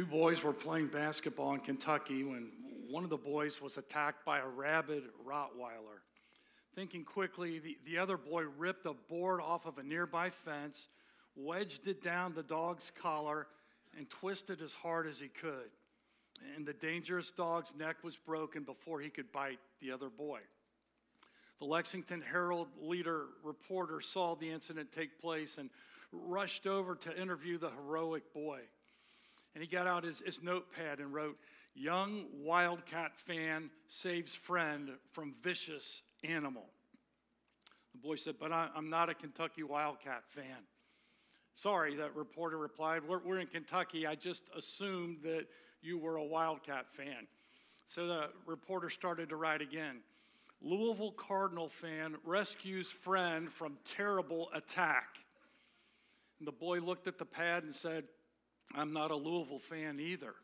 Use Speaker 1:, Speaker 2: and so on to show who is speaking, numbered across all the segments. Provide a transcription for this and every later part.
Speaker 1: Two boys were playing basketball in Kentucky when one of the boys was attacked by a rabid Rottweiler. Thinking quickly, the, the other boy ripped a board off of a nearby fence, wedged it down the dog's collar, and twisted as hard as he could. And the dangerous dog's neck was broken before he could bite the other boy. The Lexington Herald leader reporter saw the incident take place and rushed over to interview the heroic boy. And he got out his, his notepad and wrote, Young Wildcat fan saves friend from vicious animal. The boy said, But I, am not a Kentucky Wildcat fan. Sorry, that reporter replied. We're, we're in Kentucky. I just assumed that you were a Wildcat fan. So the reporter started to write again. Louisville Cardinal fan rescues friend from terrible attack. And the boy looked at the pad and said, I'm not a Louisville fan either.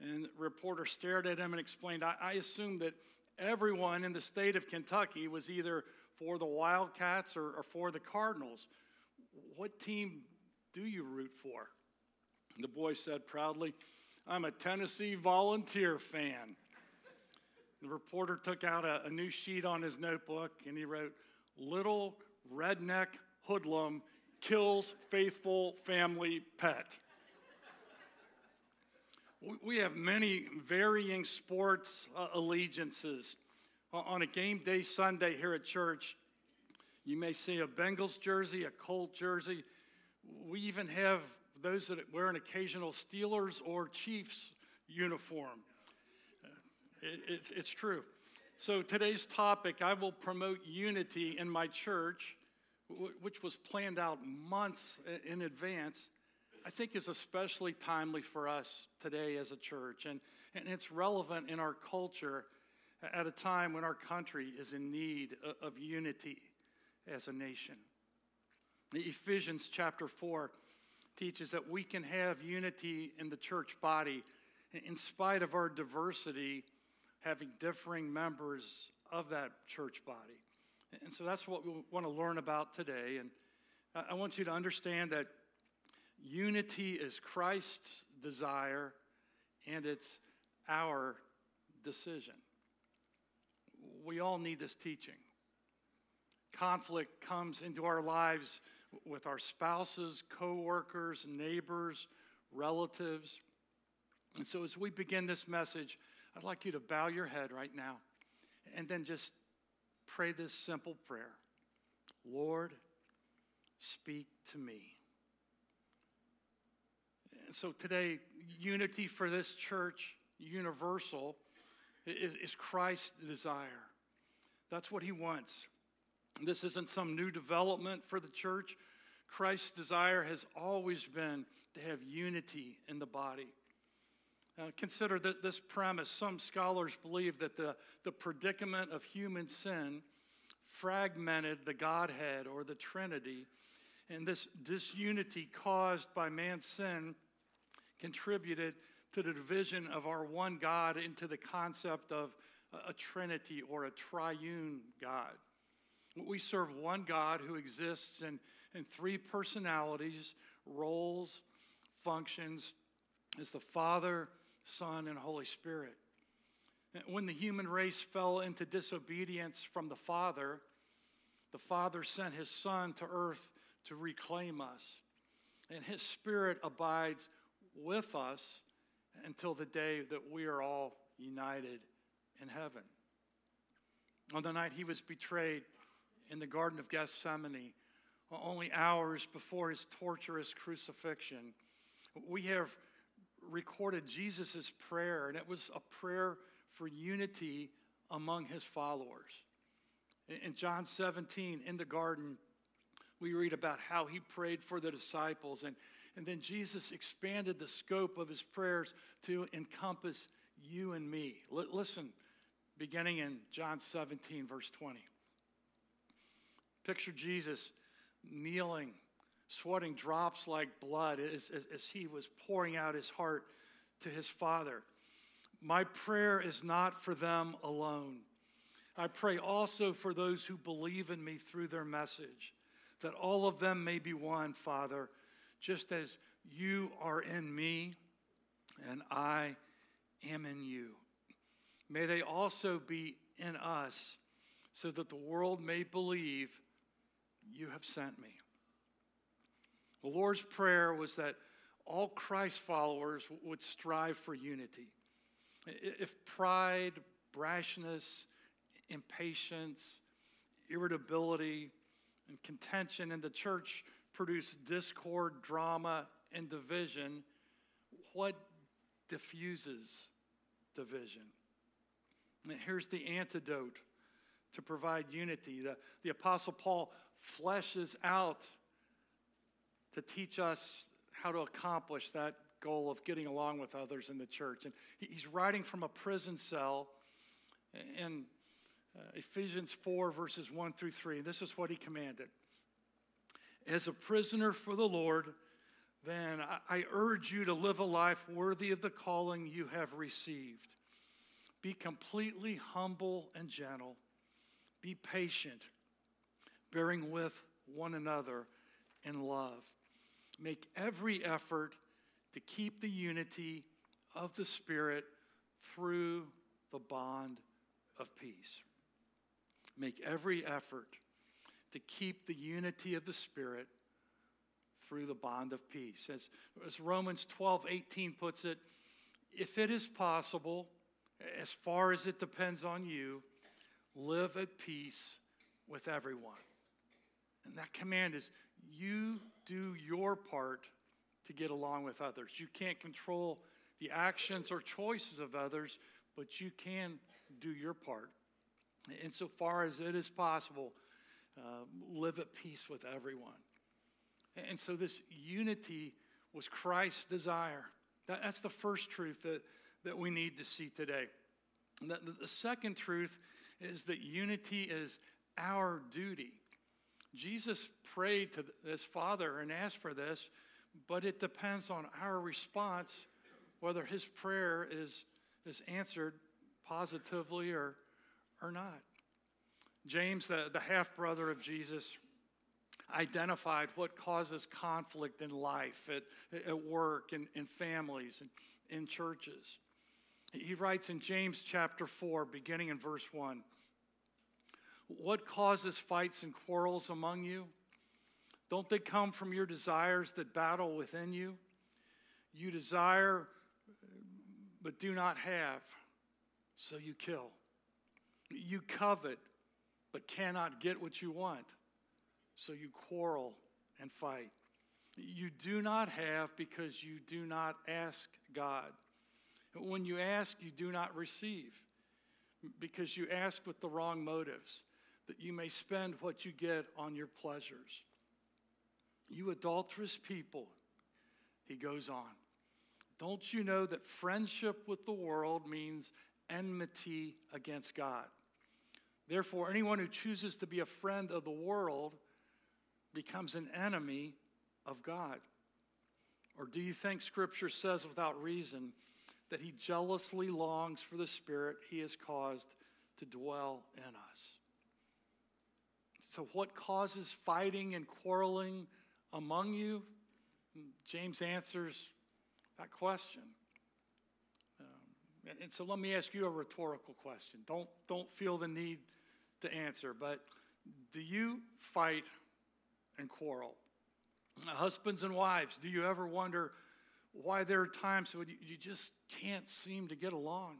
Speaker 1: And the reporter stared at him and explained, I, I that everyone in the state of Kentucky was either for the Wildcats or, or for the Cardinals. What team do you root for? The boy said proudly, I'm a Tennessee volunteer fan. The reporter took out a, a, new sheet on his notebook and he wrote, Little redneck hoodlum kills faithful family pet. We have many varying sports uh, allegiances. On a game day Sunday here at church, you may see a Bengals jersey, a Colt jersey. We even have those that wear an occasional Steelers or Chiefs uniform. Uh, it, it's, it's true. So, today's topic I will promote unity in my church, which was planned out months in advance. I think is especially timely for us today as a church, and, and it's relevant in our culture at a time when our country is in need of unity as a nation. Ephesians chapter 4 teaches that we can have unity in the church body in spite of our diversity, having differing members of that church body. And so that's what we want to learn about today. And I want you to understand that unity is Christ's desire and it's our decision. We all need this teaching. Conflict comes into our lives with our spouses, coworkers, neighbors, relatives. And so, as we begin this message, I'd like you to bow your head right now and then just pray this simple prayer Lord, speak to me. So, today, unity for this church, universal, is, is Christ's desire. That's what he wants. This isn't some new development for the church. Christ's desire has always been to have unity in the body. Uh, consider that this premise. Some scholars believe that the, the predicament of human sin fragmented the Godhead or the Trinity, and this disunity caused by man's sin contributed to the division of our one God into the concept of a, Trinity or a triune God. We serve one God who exists in, in three personalities, roles, functions as the Father, Son, and Holy Spirit. When the human race fell into disobedience from the Father, the Father sent his Son to earth to reclaim us. And his Spirit abides with us until the day that we are all united in heaven. On the night he was betrayed, in the Garden of Gethsemane, only hours before his torturous crucifixion. We have recorded Jesus' prayer, and it was a prayer for unity among his followers. In John 17, in the garden, we read about how he prayed for the disciples, and, and then Jesus expanded the scope of his prayers to encompass you and me. L- listen, beginning in John 17, verse 20. Picture Jesus kneeling, sweating drops like blood as, as, as he was pouring out his heart to his Father. My prayer is not for them alone. I pray also for those who believe in me through their message, that all of them may be one, Father, just as you are in me and I am in you. May they also be in us, so that the world may believe you have sent me. The Lord's Prayer was that all Christ followers would strive for unity. If pride, brashness, impatience, irritability, and contention in the church produce discord, drama, and division, what diffuses division? And here's the antidote to provide unity. The, the Apostle Paul fleshes out to teach us how to accomplish that goal of getting along with others in the church. And he's writing from a prison cell in uh, Ephesians 4, verses 1 through 3. This is what he commanded As a prisoner for the Lord, then I urge you to live a life worthy of the calling you have received. Be completely humble and gentle. Be patient, bearing with one another in love. Make every effort to keep the unity of the Spirit through the bond of peace. Make every effort to keep the unity of the Spirit through the bond of peace. As, as Romans 12 18 puts it, if it is possible, as far as it depends on you, live at peace with everyone. And that command is you do your part to get along with others. You can't control the actions or choices of others, but you can do your part. Insofar as it is possible, uh, live at peace with everyone. And so, this unity was Christ's desire. That, that's the first truth that, that we need to see today. The, the second truth is that unity is our duty. Jesus prayed to his Father and asked for this, but it depends on our response whether his prayer is, is answered positively or, or not. James, the, the half brother of Jesus, identified what causes conflict in life, at, at work, in, in families, and in churches. He writes in James chapter 4, beginning in verse 1 What causes fights and quarrels among you? Don't they come from your desires that battle within you? You desire but do not have, so you kill. You covet but cannot get what you want, so you quarrel and fight. You do not have because you do not ask God. When you ask, you do not receive because you ask with the wrong motives, that you may spend what you get on your pleasures. You adulterous people, he goes on. Don't you know that friendship with the world means enmity against God? Therefore, anyone who chooses to be a friend of the world becomes an enemy of God. Or do you think Scripture says without reason that He jealously longs for the Spirit He has caused to dwell in us? So, what causes fighting and quarreling among you? James answers that question. Um, and so let me ask you a rhetorical question. Don't, don't feel the need to answer, but do you fight and quarrel? Husbands and wives, do you ever wonder why there are times when you, just can't seem to get along?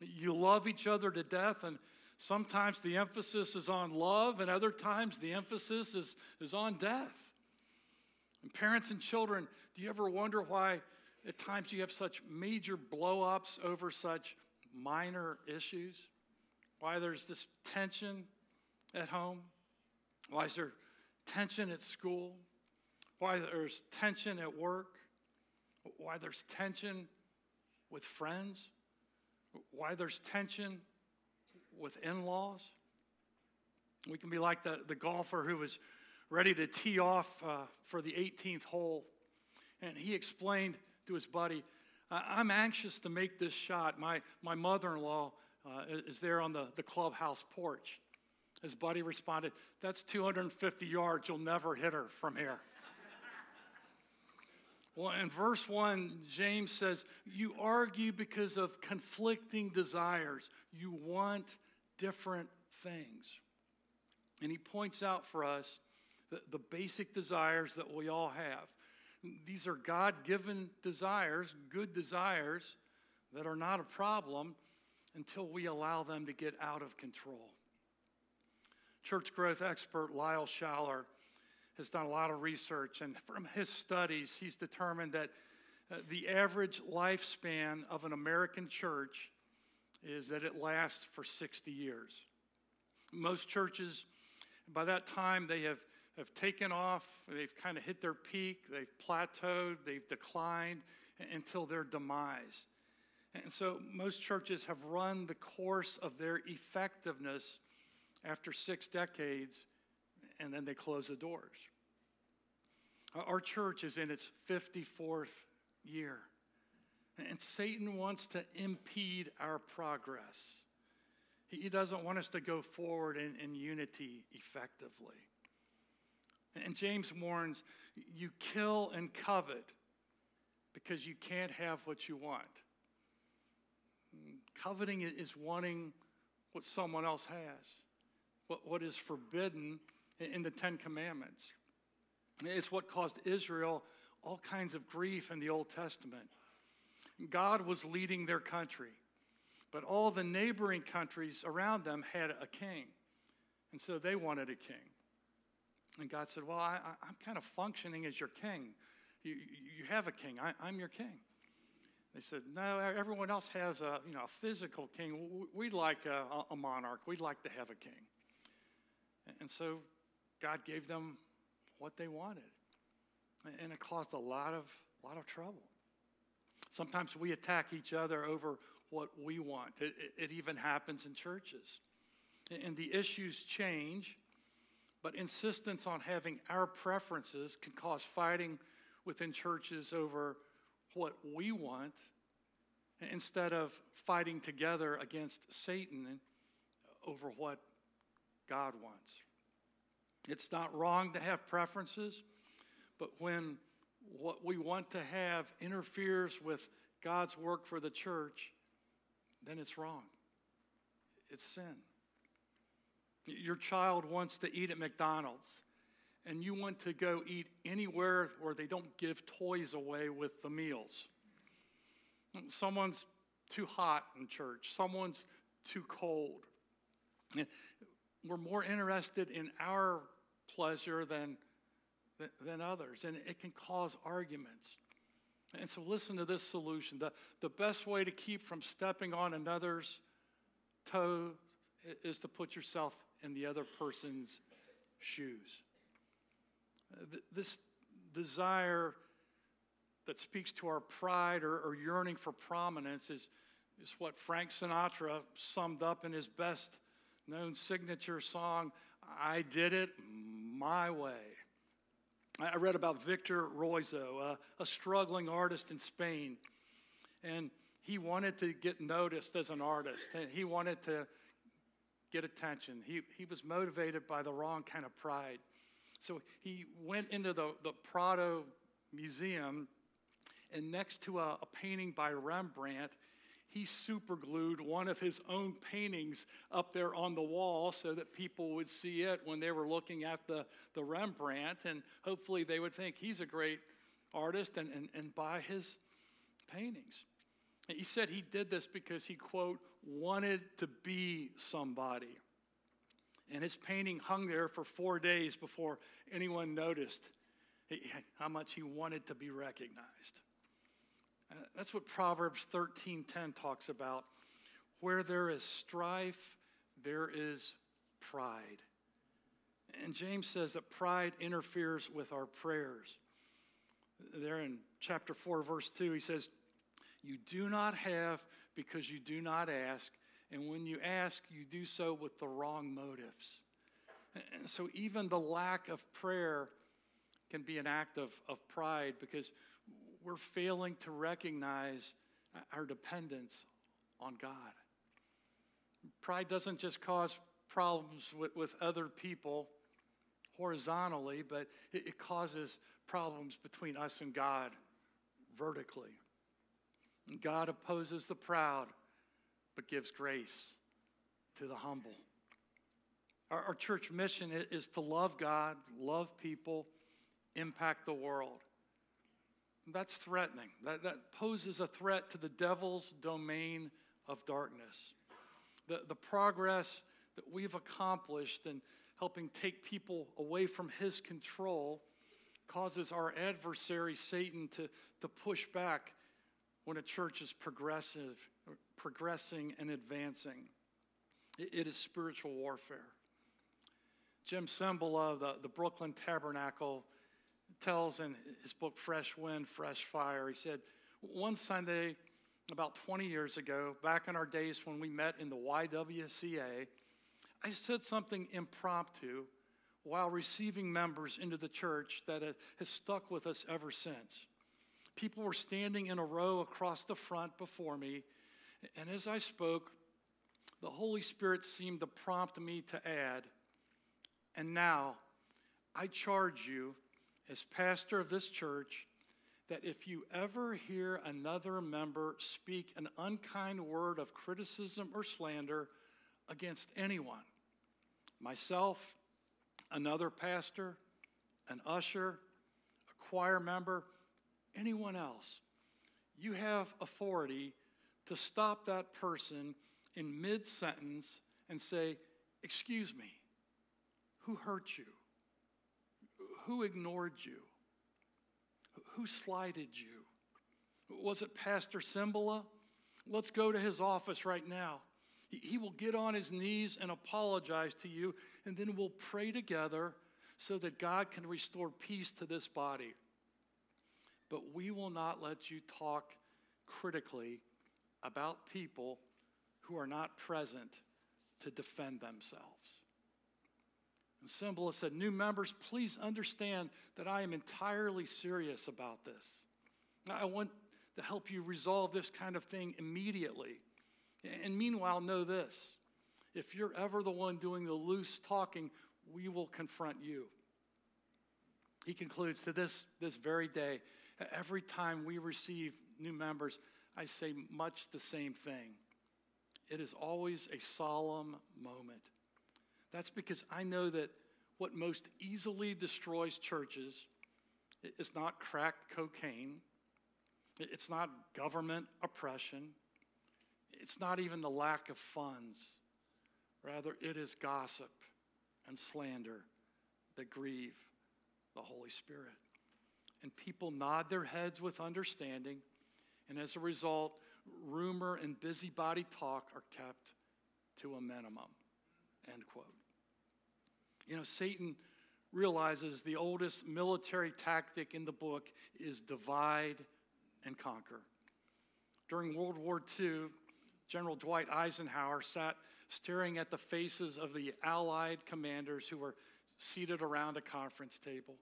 Speaker 1: You love each other to death, and sometimes the emphasis is on love, and other times the emphasis is, is on death. And parents and children, do you ever wonder why at times you have such major blow ups over such minor issues? Why there's this tension at home? Why is there tension at school? Why there's tension at work? Why there's tension with friends? Why there's tension with in laws? We can be like the, the golfer who was ready to tee off uh, for the 18th hole. And he explained to his buddy, I'm anxious to make this shot. My, my mother in law uh, is there on the, the clubhouse porch. His buddy responded, That's 250 yards. You'll never hit her from here. Well, in verse 1, James says, You argue because of conflicting desires. You want different things. And he points out for us the, the basic desires that we all have. These are God given desires, good desires that are not a problem until we allow them to get out of control. Church growth expert Lyle Schaller has done a lot of research, and from his studies, he's determined that uh, the average lifespan of an American church is that it lasts for 60 years. Most churches, by that time, they have, have taken off, they've kind of hit their peak, they've plateaued, they've declined until their demise. And so most churches have run the course of their effectiveness after six decades, and then they close the doors. Our church is in its 54th year, and Satan wants to impede our progress. He doesn't want us to go forward in, in unity effectively. And James warns you kill and covet because you can't have what you want. Coveting is wanting what someone else has, what, what is forbidden in the Ten Commandments. It's what caused Israel all kinds of grief in the Old Testament. God was leading their country, but all the neighboring countries around them had a king. And so they wanted a king. And God said, Well, I, am kind of functioning as your king. You, you have a king, I, I'm your king. They said, No, everyone else has a, you know, a physical king. We'd like a, a monarch, we'd like to have a king. And so God gave them what they wanted. And it caused a lot of, lot of trouble. Sometimes we attack each other over what we want. It, it, it even happens in churches. And the issues change, but insistence on having our preferences can cause fighting within churches over what we want instead of fighting together against Satan over what God wants. It's not wrong to have preferences, but when what we want to have interferes with God's work for the church, then it's wrong. It's sin. Your child wants to eat at McDonald's, and you want to go eat anywhere where they don't give toys away with the meals. Someone's too hot in church, someone's too cold. We're more interested in our pleasure than, than others, and it can cause arguments. And so, listen to this solution. The, the best way to keep from stepping on another's toe is to put yourself in the other person's shoes. This desire that speaks to our pride or, or yearning for prominence is, is what Frank Sinatra summed up in his best known signature song, I Did It My Way. I read about Victor Roizo, a, a struggling artist in Spain, and he wanted to get noticed as an artist, and he wanted to get attention. He, he was motivated by the wrong kind of pride. So he went into the, the Prado Museum, and next to a, a painting by Rembrandt, he superglued one of his own paintings up there on the wall so that people would see it when they were looking at the, the Rembrandt, and hopefully they would think he's a great artist and, and, and buy his paintings. he said he did this because he, quote, wanted to be somebody. And his painting hung there for four days before anyone noticed how much he wanted to be recognized. Uh, that's what Proverbs 13:10 talks about. Where there is strife, there is pride. And James says that pride interferes with our prayers. There in chapter 4, verse 2, he says, You do not have because you do not ask, and when you ask, you do so with the wrong motives. And so even the lack of prayer can be an act of, of pride because we're failing to recognize our dependence on God. Pride doesn't just cause problems with, with other people horizontally, but it, it causes problems between us and God vertically. And God opposes the proud, but gives grace to the humble. Our, our church mission is to love God, love people, impact the world. That's threatening. That, that poses a threat to the devil's domain of darkness. The, the progress that we've accomplished in helping take people away from his control causes our adversary, Satan, to, to push back when a church is progressive, progressing and advancing. it, it is spiritual warfare. Jim Cymbala, the, the Brooklyn Tabernacle, tells in his book, Fresh Wind, Fresh Fire, he said, One Sunday, about 20 years ago, back in our days when we met in the YWCA, I said something impromptu while receiving members into the church that has stuck with us ever since. People were standing in a row across the front before me, and as I spoke, the Holy Spirit seemed to prompt me to add, and now I charge you as pastor of this church that if you ever hear another member speak an unkind word of criticism or slander against anyone, myself, another pastor, an usher, a choir member, anyone else, you have authority to stop that person in mid sentence and say, Excuse me, who hurt you? Who ignored you? Who slighted you? Was it Pastor Cymbala? Let's go to his office right now. He will get on his knees and apologize to you, and then we'll pray together so that God can restore peace to this body. But we will not let you talk critically about people who are not present to defend themselves. And Cymbala said, New members, please understand that I am entirely serious about this. I want to help you resolve this kind of thing immediately. And meanwhile, know this if you're ever the one doing the loose talking, we will confront you. He concludes to this, this very day, every time we receive new members, I say much the same thing. It is always a solemn moment. That's because I know that what most easily destroys churches is not crack cocaine, it's not government oppression, it's not even the lack of funds. Rather, it is gossip and slander that grieve the Holy Spirit. And people nod their heads with understanding, and as a result, rumor and busybody talk are kept to a minimum. End quote. You know, Satan realizes the oldest military tactic in the book is divide and conquer. During World War II, General Dwight Eisenhower sat staring at the faces of the Allied commanders who were seated around a conference table.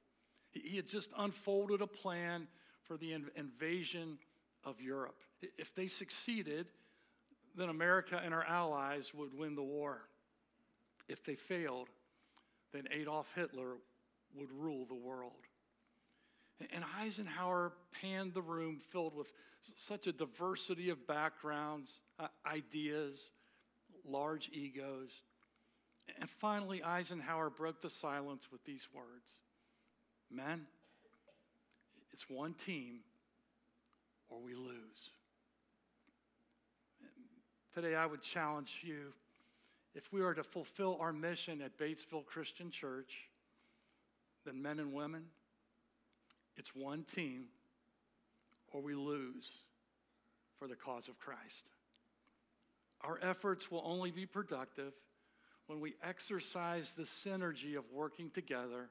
Speaker 1: He had just unfolded a plan for the invasion of Europe. If they succeeded, then America and our allies would win the war. If they failed, then Adolf Hitler would rule the world. And Eisenhower panned the room filled with such a diversity of backgrounds, uh, ideas, large egos. And finally, Eisenhower broke the silence with these words Men, it's one team or we lose. Today, I would challenge you if we are to fulfill our mission at Batesville Christian Church, then men and women, it's one team or we lose for the cause of Christ. Our efforts will only be productive when we exercise the synergy of working together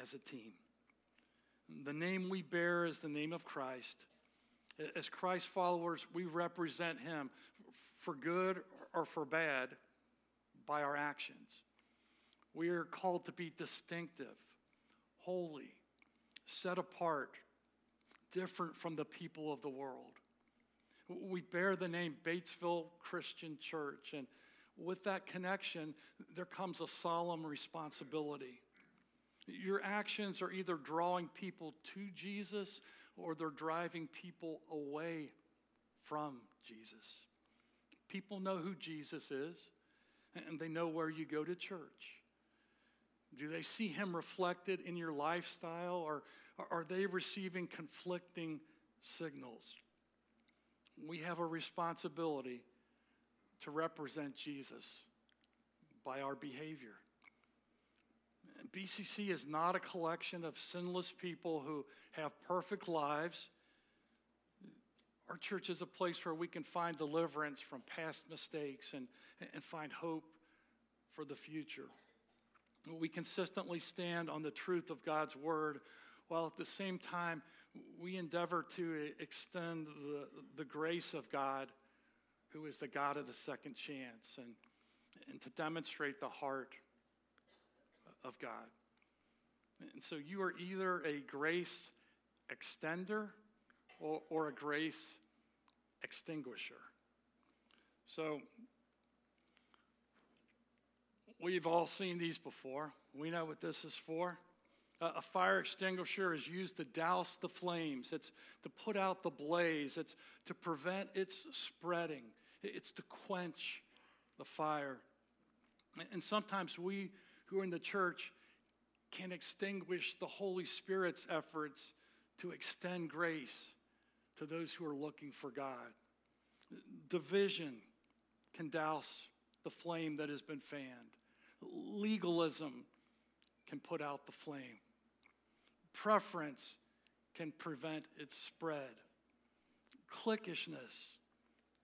Speaker 1: as a team. The name we bear is the name of Christ. As Christ followers, we represent Him for good or for bad by our actions. We are called to be distinctive, holy, set apart, different from the people of the world. We bear the name Batesville Christian Church, and with that connection, there comes a solemn responsibility. Your actions are either drawing people to Jesus or they're driving people away from Jesus. People know who Jesus is, and they know where you go to church. Do they see him reflected in your lifestyle, or are they receiving conflicting signals? We have a responsibility to represent Jesus by our behavior. BCC is not a collection of sinless people who have perfect lives. Our church is a place where we can find deliverance from past mistakes and, and find hope for the future. We consistently stand on the truth of God's word while at the same time we endeavor to extend the, the grace of God, who is the God of the second chance, and, and to demonstrate the heart of God. And so you are either a grace extender or, or a grace extinguisher. So we've all seen these before. We know what this is for. A fire extinguisher is used to douse the flames, it's to put out the blaze, it's to prevent its spreading, it's to quench the fire. And sometimes we who are in the church can extinguish the Holy Spirit's efforts to extend grace to those who are looking for God. Division can douse the flame that has been fanned. Legalism can put out the flame. Preference can prevent its spread. Cliquishness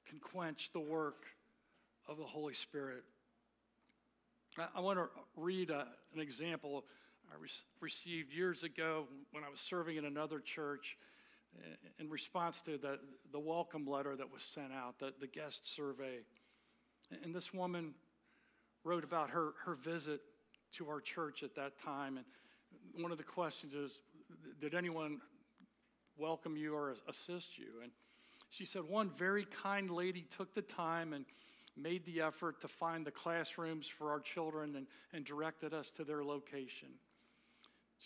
Speaker 1: can quench the work of the Holy Spirit. I, want to read a, an example I re- received years ago when I was serving in another church eh, in response to the, the welcome letter that was sent out, the, the guest survey. And this woman wrote about her, her visit to our church at that time. And one of the questions is Did anyone welcome you or assist you? And she said, One very kind lady took the time and made the effort to find the classrooms for our children and, and directed us to their location.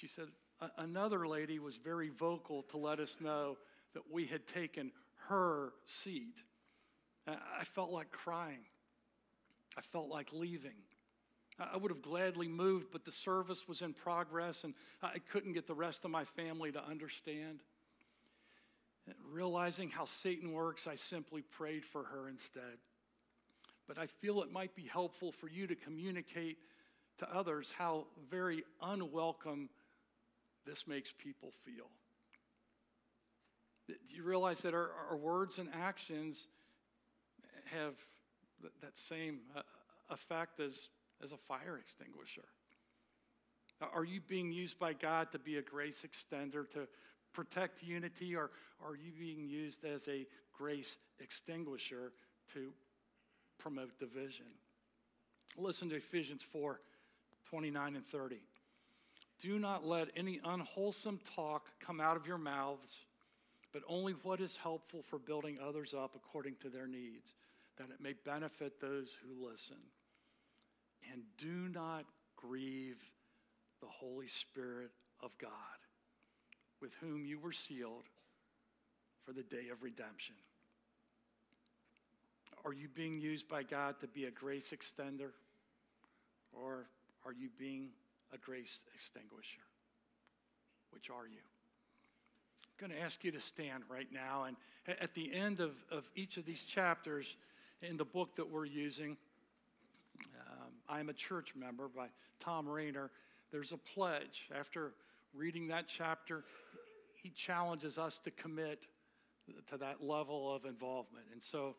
Speaker 1: She said, Another lady was very vocal to let us know that we had taken her seat. I felt like crying. I felt like leaving. I would have gladly moved, but the service was in progress and I couldn't get the rest of my family to understand. Realizing how Satan works, I simply prayed for her instead. But I feel it might be helpful for you to communicate to others how very unwelcome this makes people feel. Do you realize that our, our words and actions have that same uh, effect as, as a fire extinguisher? Are you being used by God to be a grace extender to protect unity, or are you being used as a grace extinguisher to promote division? Listen to Ephesians 4 29 and 30. Do not let any unwholesome talk come out of your mouths, but only what is helpful for building others up according to their needs, that it may benefit those who listen. And do not grieve the Holy Spirit of God, with whom you were sealed for the day of redemption. Are you being used by God to be a grace extender? Or are you being a grace extinguisher? Which are you? I'm going to ask you to stand right now. And at the end of, of each of these chapters in the book that we're using, um, I'm a church member by Tom Rainer. There's a pledge. After reading that chapter, he challenges us to commit to that level of involvement. And so,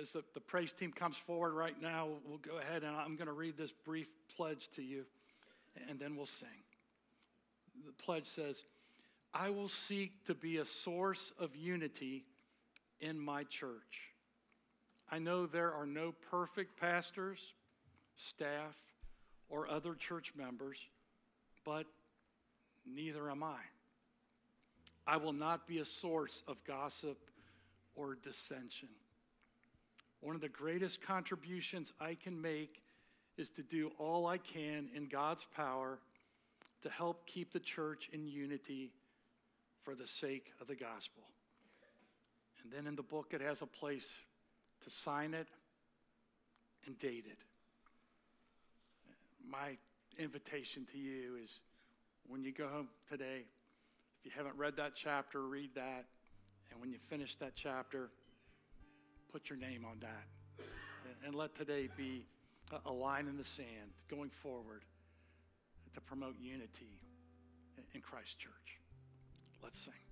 Speaker 1: as the, the praise team comes forward right now, we'll go ahead and I'm going to read this brief pledge to you and then we'll sing. The pledge says, I will seek to be a source of unity in my church. I know there are no perfect pastors, staff, or other church members, but neither am I. I will not be a source of gossip or dissension. One of the greatest contributions I can make is to do all I can in God's power to help keep the church in unity for the sake of the gospel. And then in the book, it has a place to sign it and date it. My invitation to you is when you go home today, if you haven't read that chapter, read that. And when you finish that chapter, put your name on that. And- let today be a- a line in the sand going forward to promote unity in Christ Church. Let's sing.